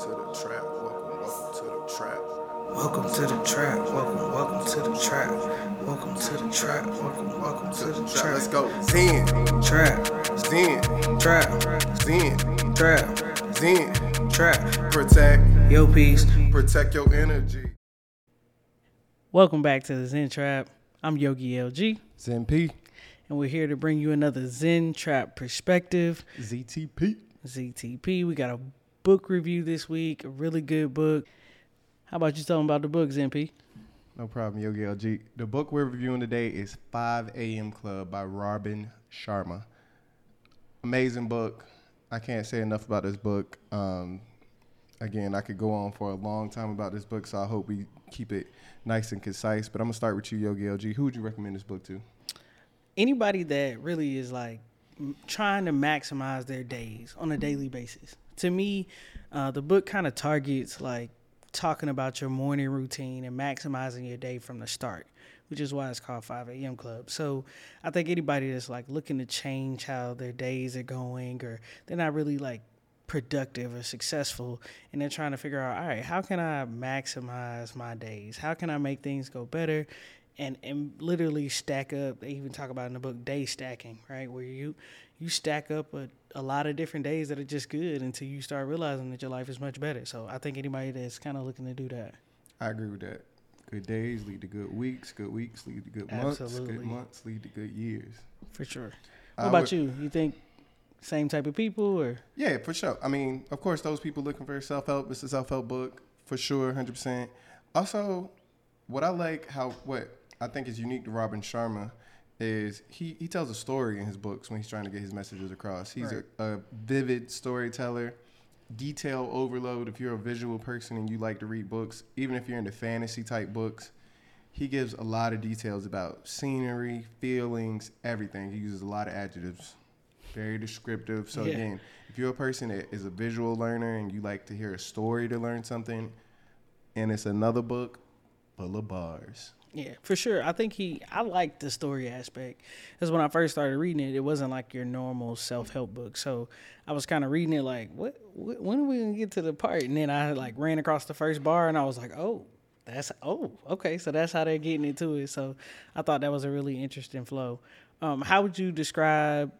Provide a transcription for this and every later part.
to the trap. Welcome, welcome to the trap. Welcome to the trap. Welcome, welcome to the trap. Welcome to the trap. Welcome, welcome to the trap. Let's go. Zen, Trap, Zen, trap, Zen, trap, Zen. trap. Protect, Yo, peace. protect your energy. Welcome back to the Zen Trap. I'm Yogi LG, Zen P, and we're here to bring you another Zen Trap perspective. ZTP. ZTP. We got a book review this week, a really good book. How about you tell them about the book, Zen P? No problem, Yogi LG. The book we're reviewing today is 5 a.m. Club by Robin Sharma. Amazing book. I can't say enough about this book. Um, again, I could go on for a long time about this book, so I hope we keep it nice and concise. But I'm gonna start with you, Yogi LG. Who would you recommend this book to? Anybody that really is like trying to maximize their days on a daily basis. To me, uh, the book kind of targets like talking about your morning routine and maximizing your day from the start, which is why it's called 5 a.m. Club. So I think anybody that's like looking to change how their days are going or they're not really like productive or successful and they're trying to figure out, all right, how can I maximize my days? How can I make things go better? And, and literally stack up. They even talk about in the book day stacking, right? Where you you stack up a, a lot of different days that are just good until you start realizing that your life is much better. So I think anybody that's kind of looking to do that. I agree with that. Good days lead to good weeks. Good weeks lead to good months. Absolutely. Good months lead to good years. For sure. I What about would- you? You think same type of people or Yeah, for sure. I mean, of course, those people looking for self help. It's a self help book for sure, hundred percent. Also, what I like, how what I think is unique to Robin Sharma is he he tells a story in his books when he's trying to get his messages across. He's Right. a, a vivid storyteller, detail overload. If you're a visual person and you like to read books, even if you're into fantasy type books, he gives a lot of details about scenery, feelings, everything. He uses a lot of adjectives, very descriptive. So Yeah. again, if you're a person that is a visual learner and you like to hear a story to learn something, and it's another book full of bars. Yeah, for sure. I think he. I like the story aspect because when I first started reading it, it wasn't like your normal self help book. So I was kind of reading it like, what, what? When are we gonna get to the part? And then I like ran across the first bar, and I was like, oh, that's oh, okay. So that's how they're getting into it. So I thought that was a really interesting flow. Um, how would you describe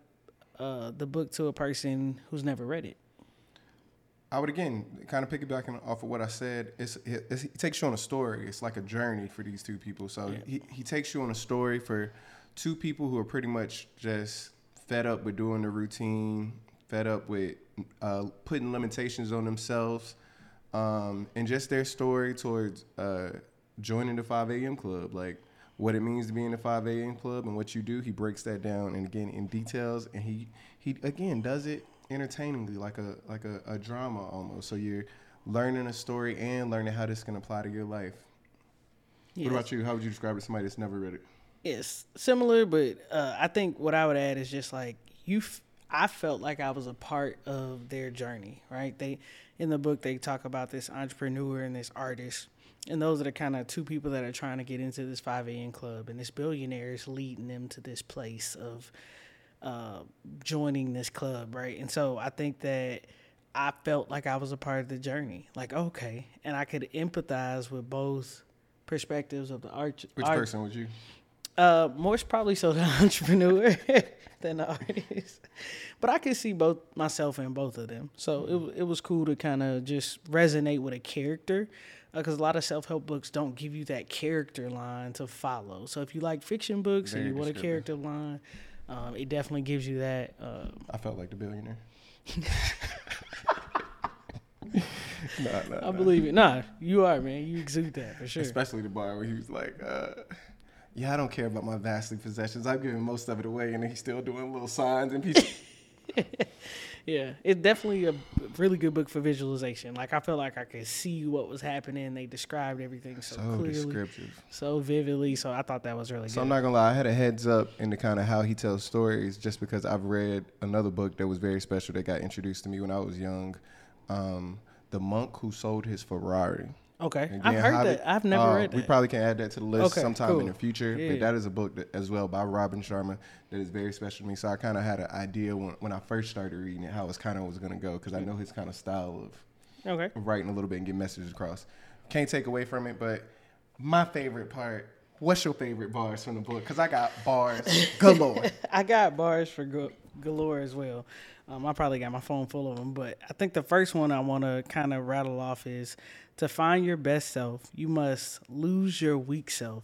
uh, the book to a person who's never read it? I would again kind of piggybacking off of what I said. It's, it's, it takes you on a story. It's like a journey for these two people. So he, he takes you on a story for two people who are pretty much just fed up with doing the routine, fed up with uh, putting limitations on themselves, um, and just their story towards uh, joining the 5 a.m. club. Like what it means to be in the 5 a.m. club and what you do. He breaks that down and again in details, and he he again does it entertainingly, like a like a, a drama almost. So you're learning a story and learning how this can apply to your life. Yeah, What about you? How would you describe it to somebody that's never read it? It's similar, but uh, I think what I would add is just like you. F- I felt like I was a part of their journey, right? They in the book they talk about this entrepreneur and this artist, and those are the kind of two people that are trying to get into this five a.m. club, and this billionaire is leading them to this place of uh, joining this club, right? And so I think that I felt like I was a part of the journey, like okay, and I could empathize with both perspectives of the art. Which art- person would you? uh, more probably so the entrepreneur than the artist, but I could see both myself in both of them. So it it was cool to kind of just resonate with a character, because a lot of self help books don't give you that character line to follow. So if you like fiction books Very and you want a character line, um, it definitely gives you that. Um, I felt like the billionaire. nah, nah, I nah. believe it. Nah, you are man. You exude that for sure. Especially the bar where he was like, uh, "Yeah, I don't care about my vastly possessions. I've given most of it away," and he's still doing little signs and pieces. Yeah, it's definitely a really good book for visualization. Like I felt like I could see what was happening. They described everything so, so clearly, descriptive. so vividly. So I thought that was really So good. I'm not gonna lie, I had a heads up into kind of how he tells stories, just because I've read another book that was very special that got introduced to me when I was young, um, "The Monk Who Sold His Ferrari." Okay, Again, I've heard how that. I've never uh, read that. We probably can add that to the list Okay, sometime in the future. Yeah, but that is a book that, as well by Robin Sharma that is very special to me. So I kind of had an idea when, when I first started reading it how it kind of was gonna go because I know his kind of style of Okay. writing a little bit and get messages across. Can't take away from it, but my favorite part. What's your favorite bars from the book? Because I got bars galore. I got bars for galore as well. Um, I probably got my phone full of them, but I think the first one I want to kind of rattle off is to find your best self, you must lose your weak self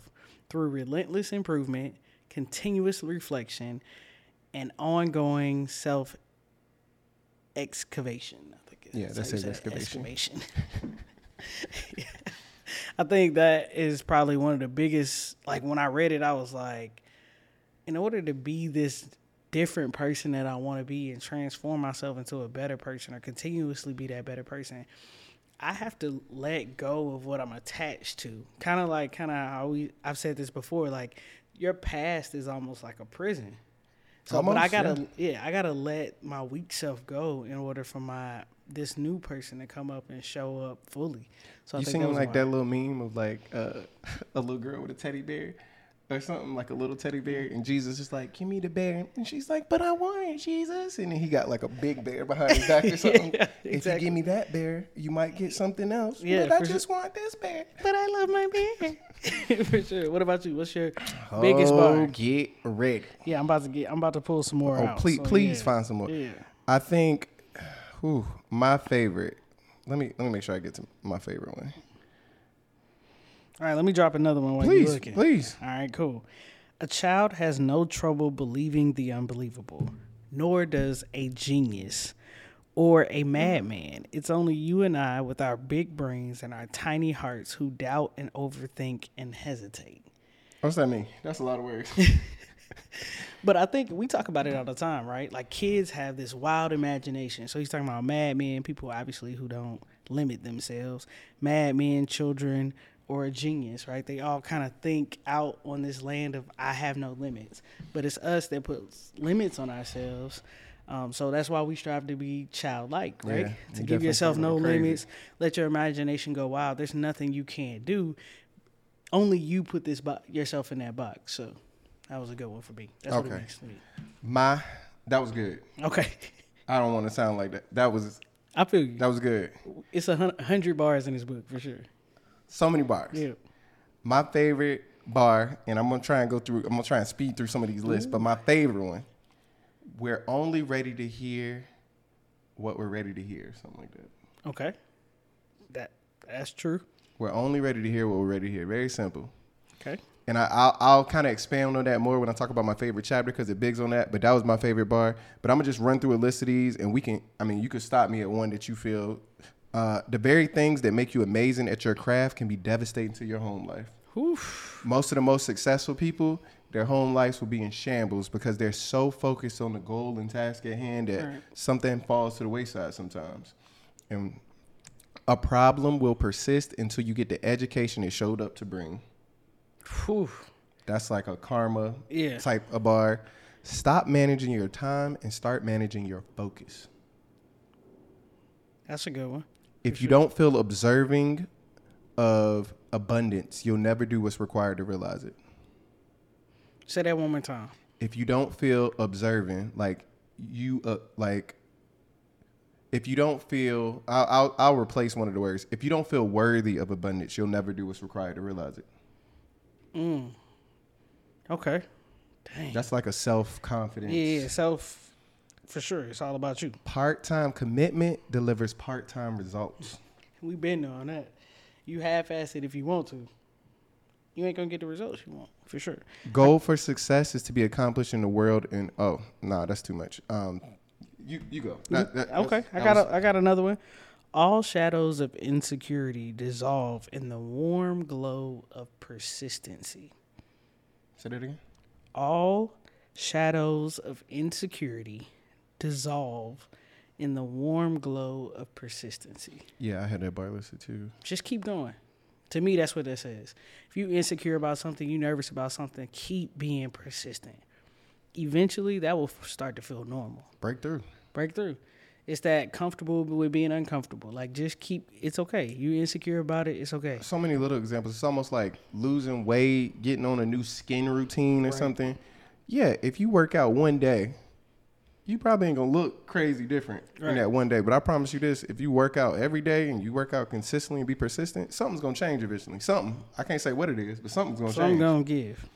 through relentless improvement, continuous reflection, and ongoing self excavation. I think Yeah, that's that how says it, excavation. excavation. I think that is probably one of the biggest. Like when I read it, I was like, in order to be this different person that I want to be and transform myself into a better person or continuously be that better person, I have to let go of what I'm attached to. Kind of like, kind of how we, I've said this before, like your past is almost like a prison. So, but I gotta, yeah. I gotta let my weak self go in order for my this new person to come up and show up fully. So I You think seen like that little meme of like uh, a little girl with a teddy bear or something like a little teddy bear, and Jesus is like, "Give me the bear," and she's like, "But I want it, Jesus," and then he got like a big bear behind his back or something. Yeah, If you give me that bear, you might get something else. Yeah, but I for sure. just want this bear. But I love my bear. For sure. What about you? What's your oh, biggest oh, bar? get ready. Yeah, I'm about to get. I'm about to pull some more Oh, out. please, so please yeah. find some more. Yeah. I think, whew, my favorite. Let me let me make sure I get to my favorite one. All right, let me drop another one while you're Please, looking. please. All right, cool. A child has no trouble believing the unbelievable, nor does a genius or a madman. It's only you and I with our big brains and our tiny hearts who doubt and overthink and hesitate. What's that mean? That's a lot of words. But I think we talk about it all the time, right? Like kids have this wild imagination. So he's talking about madmen, people obviously who don't limit themselves, madmen, children, or a genius, right? They all kind of think out on this land of I have no limits. But it's us that puts limits on ourselves. Um, so that's why we strive to be childlike, right? Yeah, to give yourself no crazy. limits, let your imagination go wild. There's nothing you can't do. Only you put this bo- yourself in that box. So that was a good one for me. That's what it Okay. makes me. my that was good. Okay. I don't want to sound like that. That was I feel you. that was good. It's a hundred bars in this book for sure. So many bars. Yeah. My favorite bar, and I'm gonna try and go through. I'm gonna try and speed through some of these lists, but my favorite one, we're only ready to hear what we're ready to hear, something like that. Okay. That that's true. We're only ready to hear what we're ready to hear. Very simple. Okay. And I, I'll, I'll kind of expand on that more when I talk about my favorite chapter because it bigs on that. But that was my favorite bar. But I'm gonna just run through a list of these, and we can. I mean, you could stop me at one that you feel. Uh, the very things that make you amazing at your craft can be devastating to your home life. Oof. Most of the most successful people, their home lives will be in shambles because they're so focused on the goal and task at hand that Right. something falls to the wayside sometimes. And a problem will persist until you get the education it showed up to bring. Whew. That's like a karma Yeah. type of bar. Stop managing your time and start managing your focus. That's a good one. If you don't feel observing of abundance, you'll never do what's required to realize it. Say that one more time. If you don't feel observing, like you, uh, like, if you don't feel, I'll, I'll, I'll replace one of the words. If you don't feel worthy of abundance, you'll never do what's required to realize it. Mm. Okay. Dang. That's like a self confidence. yeah, yeah, self for sure. It's all about you. Part time commitment delivers part time results. We've been there on that. You half ass it if you want to. You ain't gonna get the results you want for sure. Goal for success is to be accomplished in the world. And oh, nah, that's too much. Um, you you go. That- that- okay, I got was- a, I got another one. All shadows of insecurity dissolve in the warm glow of persistency. Say that again. All shadows of insecurity dissolve in the warm glow of persistency. Yeah, I had that bar listed too. Just keep going. To me, that's what that says. If you insecure about something, you nervous about something, keep being persistent. Eventually, that will start to feel normal. Breakthrough. Breakthrough. It's that comfortable with being uncomfortable. Like just keep. It's okay. You insecure about it. It's okay. So many little examples. It's almost like losing weight, getting on a new skin routine or Right. something. Yeah, if you work out one day, you probably ain't gonna look crazy different Right. in that one day. But I promise you this: if you work out every day and you work out consistently and be persistent, something's gonna change eventually. Something I can't say what it is, but something's gonna So I'm gonna give.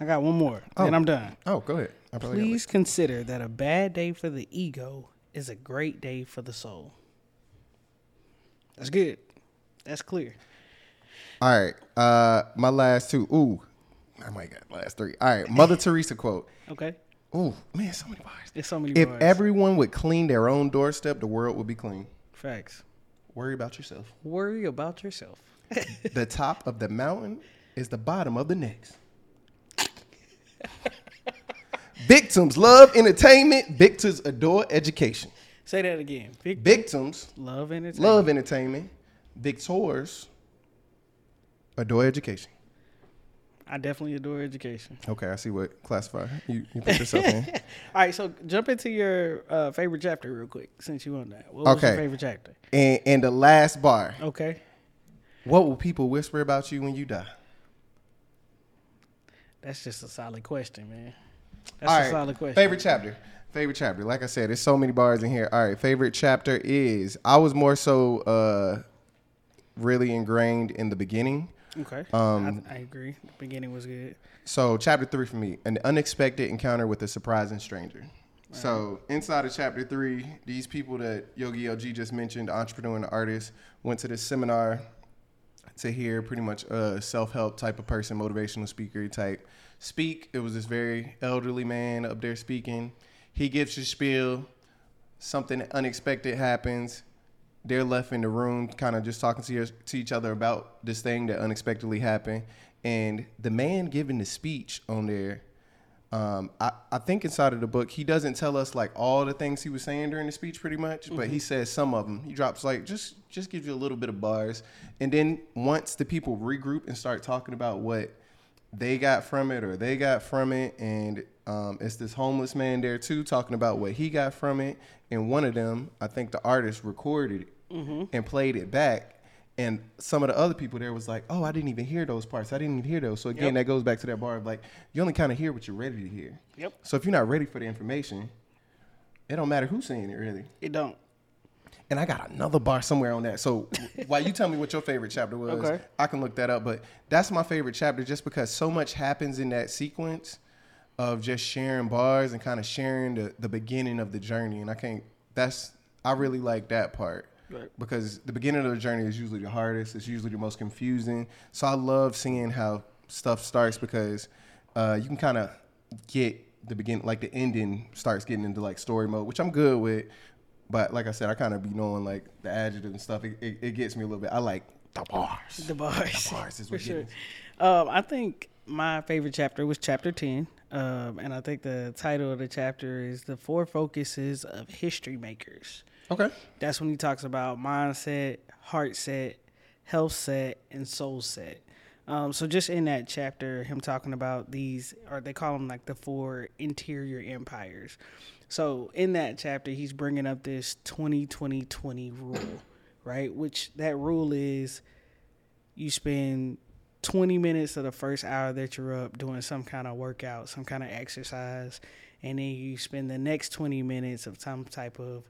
I got one more, Oh. and I'm done. Oh, go ahead. Please consider that a bad day for the ego is a great day for the soul. That's good. That's clear. All right. Uh, my last two. Ooh, I might got last three. All right. Mother Teresa quote. Okay. Ooh, man, so many bars. There's so many If bars. everyone would clean their own doorstep, the world would be clean. Facts. Worry about yourself. Worry about yourself. the top of the mountain is the bottom of the next. Victims love entertainment. Victors adore education. Say that again. Big Victims love entertainment. love entertainment. Victors adore education. I definitely adore education. Okay, I see what classifier you, you put yourself in. All right, so jump into your uh, favorite chapter real quick, since you on that. What was your Okay. favorite chapter? And, and the last bar. Okay. What will people whisper about you when you die? That's just a solid question, man. That's All a right. solid question. Favorite chapter. Favorite chapter. Like I said, there's so many bars in here. All right. Favorite chapter is I was more so uh really ingrained in the beginning. Okay. Um, I, I agree. The beginning was good. So chapter three for me, an unexpected encounter with a surprising stranger. So inside of chapter three, these people that Yogi LG just mentioned, entrepreneur and artist, went to this seminar to hear pretty much a self-help type of person, motivational speaker type speak. It was this very elderly man up there speaking. He gives his spiel. Something unexpected happens. They're left in the room, kind of just talking to, each- to each other about this thing that unexpectedly happened. And the man giving the speech on there, um, I, I think inside of the book, he doesn't tell us like all the things he was saying during the speech, pretty much, but he says some of them. He drops like just just gives you a little bit of bars, and then once the people regroup and start talking about what they got from it or they got from it, and um, it's this homeless man there too talking about what he got from it, and one of them, I think the artist recorded it and played it back. And some of the other people there was like, "Oh, I didn't even hear those parts. I didn't even hear those." So again, Yep. that goes back to that bar of like, you only kind of hear what you're ready to hear. Yep. So if you're not ready for the information, it don't matter who's saying it really. It don't. And I got another bar somewhere on that. So while you tell me what your favorite chapter was, Okay. I can look that up. But that's my favorite chapter just because so much happens in that sequence of just sharing bars and kind of sharing the, the beginning of the journey. And I can't, that's, I really like that part. Right. Because the beginning of the journey is usually the hardest. It's usually the most confusing. So I love seeing how stuff starts because uh, you can kind of get the begin, like the ending starts getting into like story mode, which I'm good with. But like I said, I kind of be knowing like the adjective and stuff. It, it, it gets me a little bit. I like the bars. The bars. The bars is For what sure. Um, I think my favorite chapter was chapter 10. Um, and I think the title of the chapter is The Four Focuses of History Makers. Okay. That's when he talks about mindset, heart set, health set, and soul set. Um, so just in that chapter, him talking about these, or they call them like the four interior empires. So in that chapter, he's bringing up this 20-20-20 rule, right? Which that rule is you spend 20 minutes of the first hour that you're up doing some kind of workout, some kind of exercise, and then you spend the next 20 minutes of some type of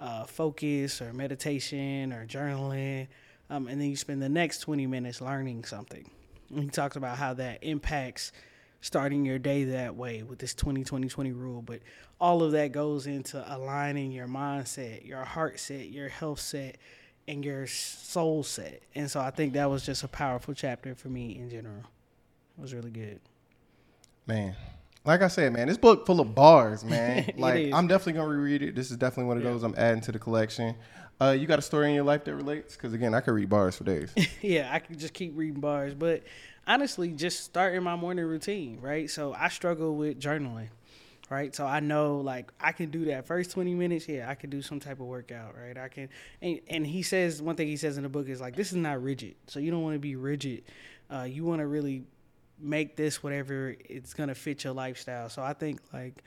uh, focus or meditation or journaling, um, and then you spend the next 20 minutes learning something. And he talks about how that impacts starting your day that way with this 20 20 20 rule but all of that goes into aligning your mindset your heart set your health set and your soul set and so i think that was just a powerful chapter for me in general it was really good Man. Like I said, man, this book full of bars, man. Like. I'm definitely gonna reread it. This is definitely one of those I'm adding to the collection. Uh, you got a story in your life that relates? Because again, I could read bars for days. yeah, I could just keep reading bars, but honestly, just starting my morning routine, right? So I struggle with journaling, right? So I know like I can do that first 20 minutes. Yeah, I can do some type of workout, right? I can, and, and he says, one thing he says in the book is like, this is not rigid. So you don't want to be rigid. Uh, you want to really make this whatever it's to fit your lifestyle. So I think like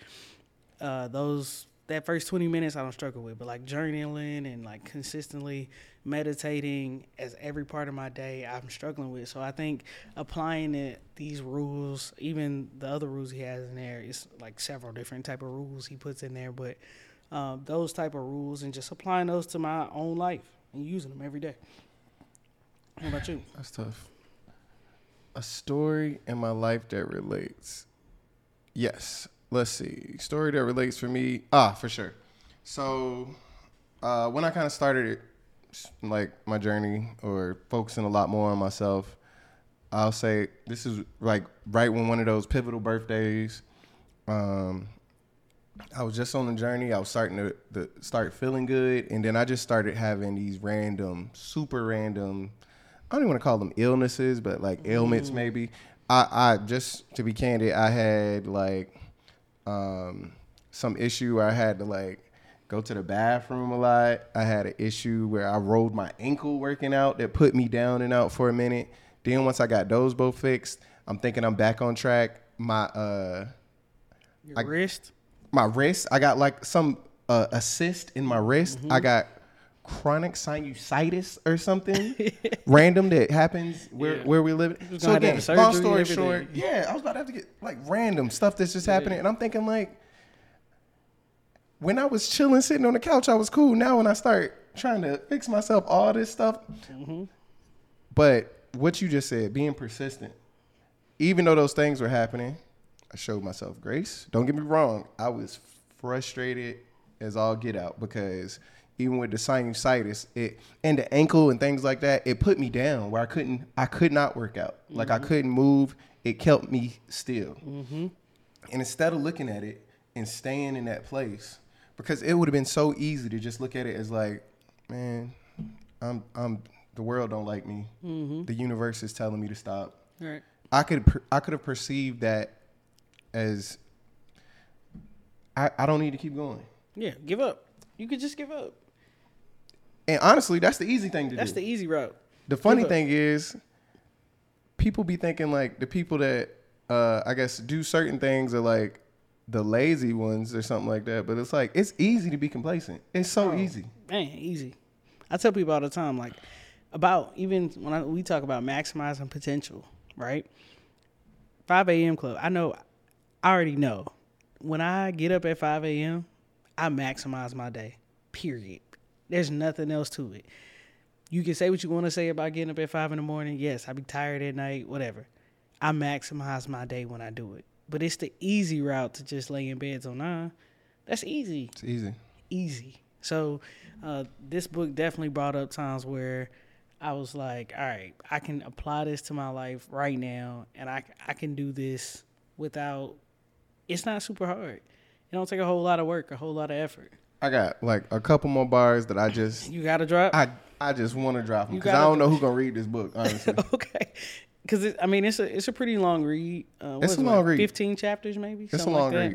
uh, those that first 20 minutes I don't struggle with, but like journaling and like consistently meditating as every part of my day I'm struggling with. So I think applying it these rules, even the other rules he has in there, is like several different type of rules he puts in there, but um, those type of rules and just applying those to my own life and using them every day. What about you? That's tough. A story in my life that relates. Yes. Let's see. Story that relates for me. Ah, for sure. So, uh, when I kind of started it, like my journey or focusing a lot more on myself, I'll say this is like right when one of those pivotal birthdays. Um, I was just on the journey. I was starting to, to start feeling good, and then I just started having these random, super random. I don't even want to call them illnesses, but like ailments maybe. I, I just to be candid, I had like um, some issue where I had to like go to the bathroom a lot. I had an issue where I rolled my ankle working out that put me down and out for a minute. Then once I got those both fixed, I'm thinking I'm back on track. My uh Your I- wrist? my wrist. I got like some uh, assist in my wrist. I got chronic sinusitis or something random that happens where Yeah. where we live. So gonna have to again, long story short, yeah, I was about to have to get like random stuff that's just happening, and I'm thinking like, when I was chilling, sitting on the couch, I was cool. Now when I start trying to fix myself, all this stuff. But what you just said, being persistent, even though those things were happening, I showed myself grace. Don't get me wrong, I was frustrated as all get out because even with the sinusitis, it and the ankle and things like that, it put me down where I couldn't, I could not work out. Like I mm-hmm. couldn't move. It kept me still. Mm-hmm. And instead of looking at it and staying in that place, because it would have been so easy to just look at it as like, man, I'm, I'm, the world don't like me. Mm-hmm. The universe is telling me to stop. Right. I could I could have perceived that as I, I don't need to keep going. Yeah, give up. You could just give up. And honestly, that's the easy thing to That's do. That's the easy route. The funny thing is, people be thinking like the people that uh, I guess do certain things are like the lazy ones or something like that. But it's like it's easy to be complacent. It's so Oh. easy. Man, easy. I tell people all the time, like about even when I, we talk about maximizing potential, right? 5 a.m. club. I know, I already know. When I get up at 5 a.m., I maximize my day. Period. There's nothing else to it. You can say what you want to say about getting up at five in the morning. Yes, I be tired at night, whatever. I maximize my day when I do it. But it's the easy route to just lay in bed till nine. That's easy It's easy. easy. So uh, this book definitely brought up times where I was like, all right, I can apply this to my life right now, and I I can do this without. It's not super hard. It don't take a whole lot of work, a whole lot of effort. I got like a couple more bars that I just You got to drop. I I just want to drop them because I don't know who's gonna read this book. Honestly, okay, because I mean it's a it's a pretty long read. Uh, It's a long like read. Fifteen chapters, maybe. it's a something long like that.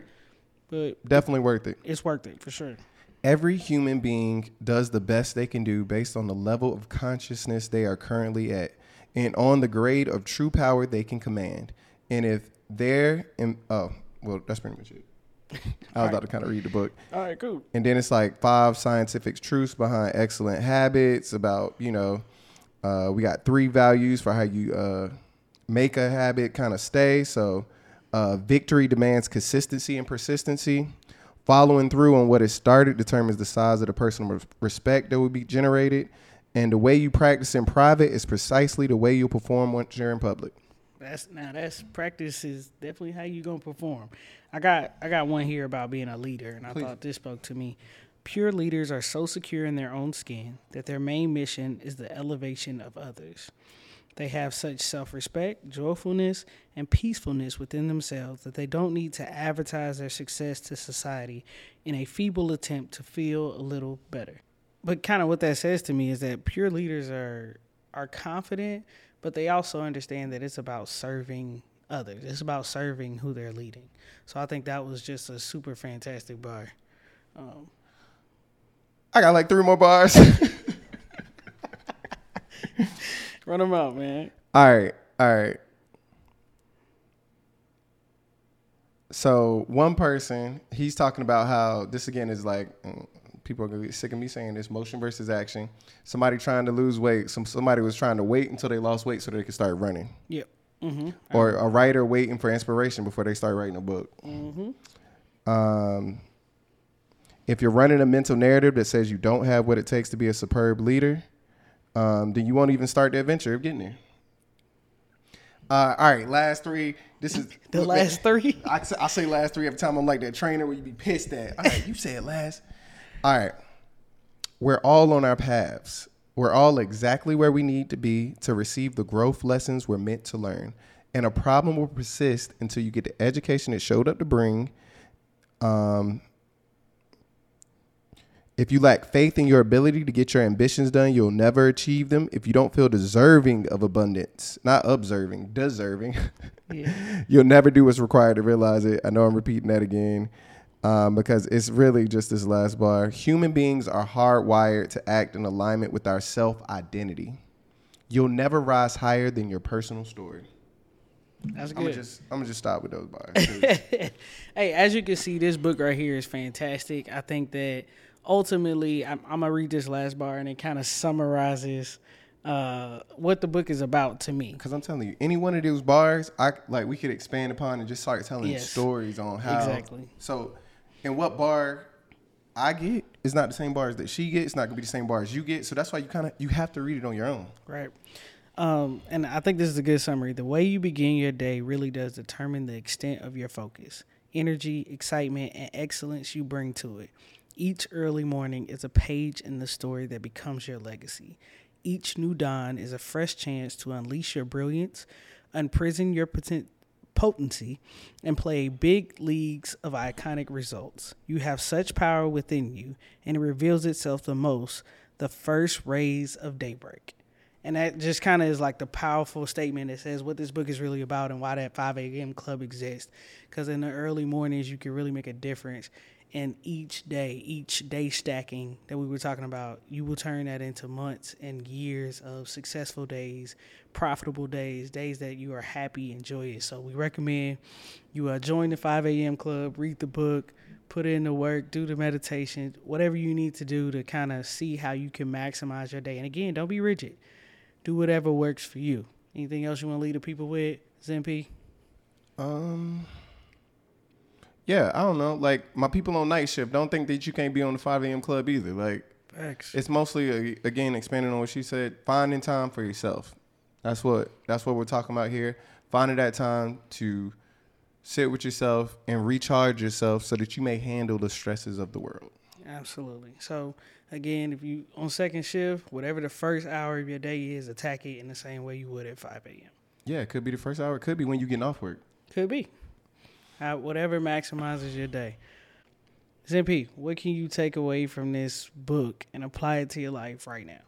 read. but Definitely worth it. it's worth it for sure. Every human being does the best they can do based on the level of consciousness they are currently at and on the grade of true power they can command. And if they're in, oh, well, that's pretty much it. I was about to kind of read the book. All right, cool. And then it's like five scientific truths behind excellent habits about, you know, uh, we got three values for how you uh, make a habit kind of stay. So, uh, victory demands consistency and persistency. Following through on what is started determines the size of the personal res- respect that will be generated. And the way you practice in private is precisely the way you'll perform once you're in public. That's now that's practice is definitely how you gonna perform. I got I got one here about being a leader, and I Please. thought this spoke to me. Pure leaders are so secure in their own skin that their main mission is the elevation of others. They have such self respect, joyfulness, and peacefulness within themselves that they don't need to advertise their success to society in a feeble attempt to feel a little better. But kind of what that says to me is that pure leaders are are confident, but they also understand that it's about serving others. It's about serving who they're leading. So I think that was just a super fantastic bar. Um, I got like three more bars. run them out, man. All right, all right. so one person, he's talking about how this again is like mm, people are gonna get sick of me saying this: motion versus action. Somebody trying to lose weight. Some somebody was trying to wait until they lost weight so they could start running. Yep. Mm-hmm. Or a writer waiting for inspiration before they start writing a book. Um, if you're running a mental narrative that says you don't have what it takes to be a superb leader, um, then you won't even start the adventure of getting there. Uh, all right, last three. This is The last three? I, say- I say last three every time. I'm like that trainer where you be pissed at. All right, you said last. All right, we're all on our paths. We're all exactly where we need to be to receive the growth lessons we're meant to learn. And a problem will persist until you get the education it showed up to bring. Um, if you lack faith in your ability to get your ambitions done, you'll never achieve them. If you don't feel deserving of abundance, not observing, deserving, Yeah. you'll never do what's required to realize it. I know I'm repeating that again um, because it's really just this last bar. Human beings are hardwired to act in alignment with our self identity. You'll never rise higher than your personal story. That's I'm gonna good. just I'm gonna just stop with those bars. hey, as you can see, this book right here is fantastic. I think that ultimately, I'm, I'm gonna read this last bar, and it kind of summarizes uh, what the book is about to me. Because I'm telling you, any one of those bars, I like we could expand upon and just start telling Yes. stories on how. Exactly. So, and what bar I get is not the same bars that she gets. It's not gonna be the same bars you get. So that's why you kind of you have to read it on your own. Right. Um, and I think this is a good summary. The way you begin your day really does determine the extent of your focus, energy, excitement, and excellence you bring to it. Each early morning is a page in the story that becomes your legacy. Each new dawn is a fresh chance to unleash your brilliance, unprison your poten- potency, and play big leagues of iconic results. You have such power within you, and it reveals itself the most the first rays of daybreak. And that just kind of is like the powerful statement that says what this book is really about and why that 5 a.m. club exists. Because in the early mornings, you can really make a difference. And each day, each day stacking that we were talking about, you will turn that into months and years of successful days, profitable days, days that you are happy and joyous. So we recommend you uh, join the 5 a.m. club, read the book, put in the work, do the meditation, whatever you need to do to kind of see how you can maximize your day. And again, don't be rigid. Do whatever works for you. Anything else you want to lead the people with, Zen P? Um. Yeah, I don't know. Like my people on night shift don't think that you can't be on the 5 a.m. club either. Like Facts. it's mostly uh, again expanding on what she said. Finding time for yourself. That's what that's what we're talking about here. Finding that time to sit with yourself and recharge yourself so that you may handle the stresses of the world. Absolutely. So again, if you on second shift, whatever the first hour of your day is, attack it in the same way you would at 5 a.m. Yeah, it could be the first hour. It could be when you're getting off work. Could be. Whatever maximizes your day. Zen P, what can you take away from this book and apply it to your life right now?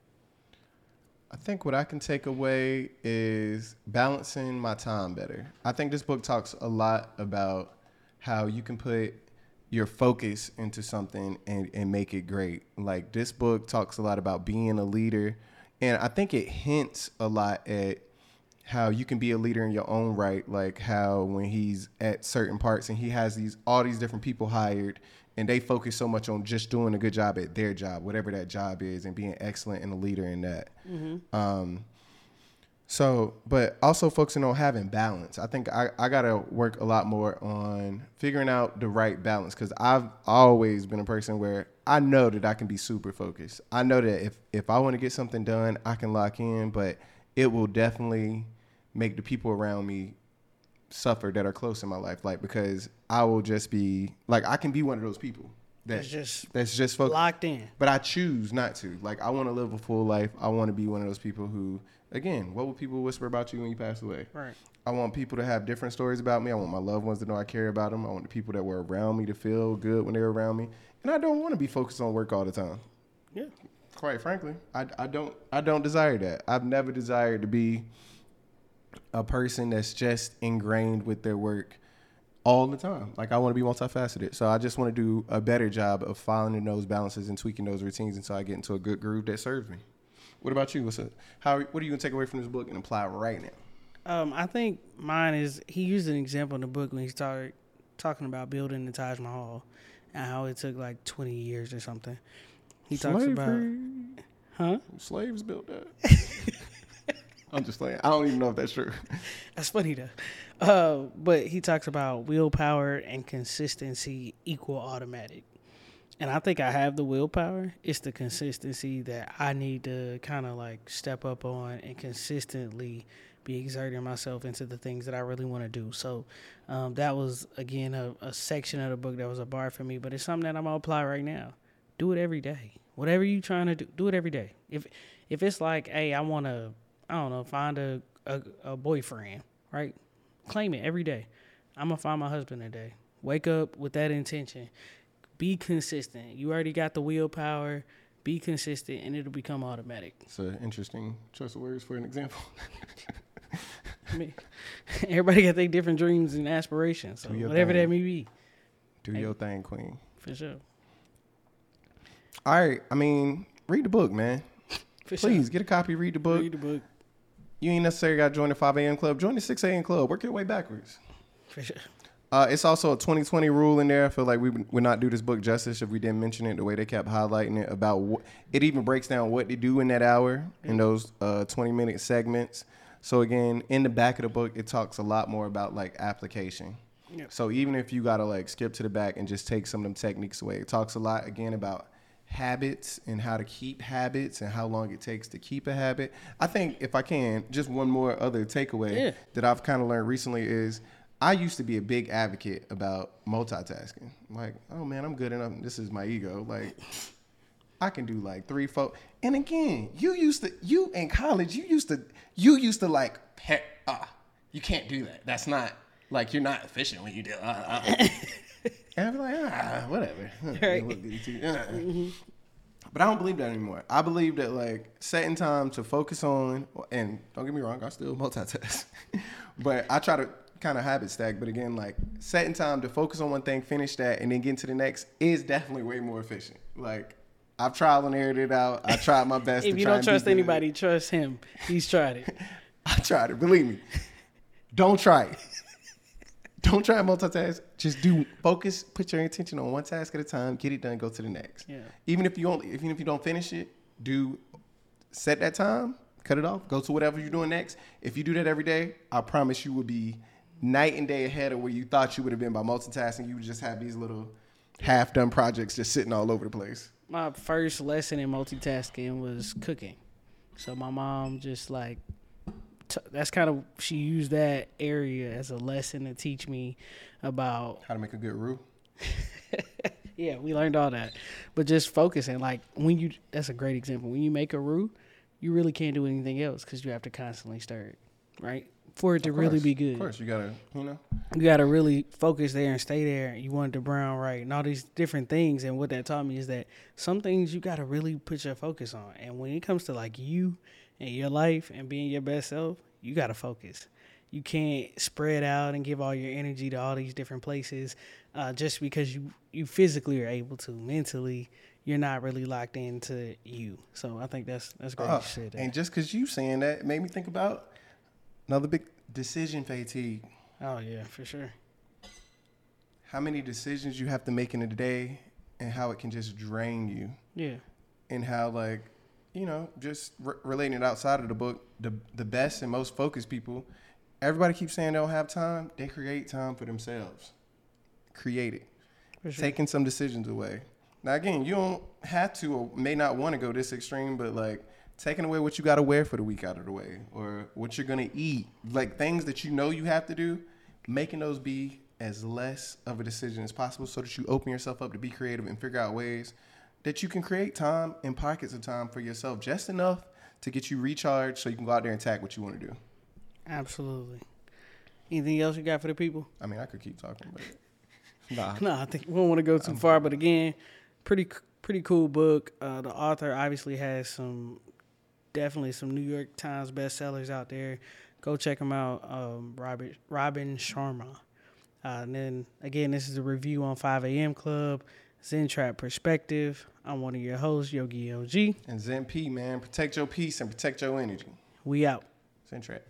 I think what I can take away is balancing my time better. I think this book talks a lot about how you can put your focus into something and, and make it great. Like this book talks a lot about being a leader. And I think it hints a lot at how you can be a leader in your own right. Like how when he's at certain parts and he has these all these different people hired and they focus so much on just doing a good job at their job, whatever that job is, and being excellent and a leader in that. Um, so, but also focusing on having balance. I think I, I got to work a lot more on figuring out the right balance because I've always been a person where I know that I can be super focused. I know that if, if I want to get something done, I can lock in, but it will definitely make the people around me suffer that are close in my life. Like, because I will just be like, I can be one of those people That's just that's just focused locked in. but I choose not to. Like I want to live a full life. I want to be one of those people who, again, what will people whisper about you when you pass away? Right. I want people to have different stories about me. I want my loved ones to know I care about them. I want the people that were around me to feel good when they were around me. And I don't want to be focused on work all the time. Yeah. Quite frankly, I, I don't I don't desire that. I've never desired to be a person that's just ingrained with their work all the time. Like I want to be multifaceted. So I just want to do a better job of finding those balances and tweaking those routines until I get into a good groove that serves me. What about you? What's a, how what are you gonna take away from this book and apply right now? Um, I think mine is he used an example in the book when he started talking about building the Taj Mahal and how it took like 20 years or something. He talks about, huh? Slaves built that. I'm just saying. I don't even know if that's true. That's funny though. Uh, but he talks about willpower and consistency equal automatic. And I think I have the willpower. It's the consistency that I need to kind of like step up on and consistently be exerting myself into the things that I really want to do. So um, that was again a, a section of the book that was a bar for me, but it's something that I'm gonna apply right now. Do it every day. Whatever you're trying to do, do it every day. If if it's like, hey, I want to, I don't know, find a, a a boyfriend, right? Claim it every day. I'm gonna find my husband today. Wake up with that intention. Be consistent. You already got the willpower. Be consistent, and it'll become automatic. It's an interesting choice of words for an example. I mean, everybody got their different dreams and aspirations. So whatever thing. that may be, Do your thing, queen. for sure. All right. I mean, read the book, man. For Please sure. get a copy. Read the book. read the book. You ain't necessarily got to join the 5 a.m. club. Join the 6 a.m. club. Work your way backwards. For sure. Uh, it's also a 2020 rule in there. I feel like we would not do this book justice if we didn't mention it the way they kept highlighting it about what it even breaks down what to do in that hour in those uh, 20 minute segments. So again, in the back of the book, it talks a lot more about like application. Yeah. So even if you gotta like skip to the back and just take some of them techniques away, it talks a lot again about habits and how to keep habits and how long it takes to keep a habit. I think if I can, just one more other takeaway Yeah. that I've kind of learned recently is I used to be a big advocate about multitasking. Like, oh man, I'm good enough. This is my ego. Like, I can do like three, four. And again, you used to, you in college, you used to, you used to like, ah, you can't do that. That's not like you're not efficient when you do. Uh, uh. and I'd be like, ah, whatever. Right. Look good too. Uh. But I don't believe that anymore. I believe that like setting time to focus on, and don't get me wrong, I still multitask, but I try to kind of habit stack. But again, like setting time to focus on one thing, finish that, and then get to the next is definitely way more efficient. Like I've tried and errored it out. I tried my best. If to you don't trust good. anybody, trust him. He's tried it. I tried it. Believe me. Don't try it. Don't try to multitask. Just do focus. Put your intention on one task at a time. Get it done. Go to the next. Yeah. Even if you only, even if you don't finish it, do set that time. Cut it off. Go to whatever you're doing next. If you do that every day, I promise you will be night and day ahead of where you thought you would have been by multitasking. You would just have these little half done projects just sitting all over the place. My first lesson in multitasking was cooking. So my mom just like t- that's kind of she used that area as a lesson to teach me about How to make a good roux. yeah, we learned all that. But just focusing, like when you, that's a great example. When you make a roux, you really can't do anything else because you have to constantly stir it, right? For it to really be good. Of course, you gotta, you know. You got to really focus there and stay there. You want the brown right and all these different things. And what that taught me is that some things you got to really put your focus on. And when it comes to like you and your life and being your best self, you got to focus. You can't spread out and give all your energy to all these different places uh, just because you, you physically are able to. Mentally, you're not really locked into you. So I think that's that's great. Uh, you said that. and just because you saying that made me think about another big decision fatigue. oh yeah, for sure. How many decisions you have to make in a day, and how it can just drain you, Yeah. and how like, you know, just re- relating it outside of the book, the the best and most focused people, everybody keeps saying they don't have time. They create time for themselves. Create it. Sure. taking some decisions away. Now again, you don't have to or may not want to go this extreme, but like taking away what you got to wear for the week out of the way, or what you're gonna eat, like things that you know you have to do, making those be as less of a decision as possible, so that you open yourself up to be creative and figure out ways that you can create time and pockets of time for yourself, just enough to get you recharged, so you can go out there and attack what you want to do. Absolutely. Anything else you got for the people? I mean, I could keep talking, but nah. No, I think we don't want to go too far. But again, pretty pretty cool book. Uh, the author obviously has some definitely some New York Times bestsellers out there. Go check them out. Um, Robert Robin Sharma. Uh, and then again, this is a review on 5 a.m. Club, Zen Trap Perspective. I'm one of your hosts, Yogi LG. And Zen P, man. Protect your peace and protect your energy. We out. Zen Trap.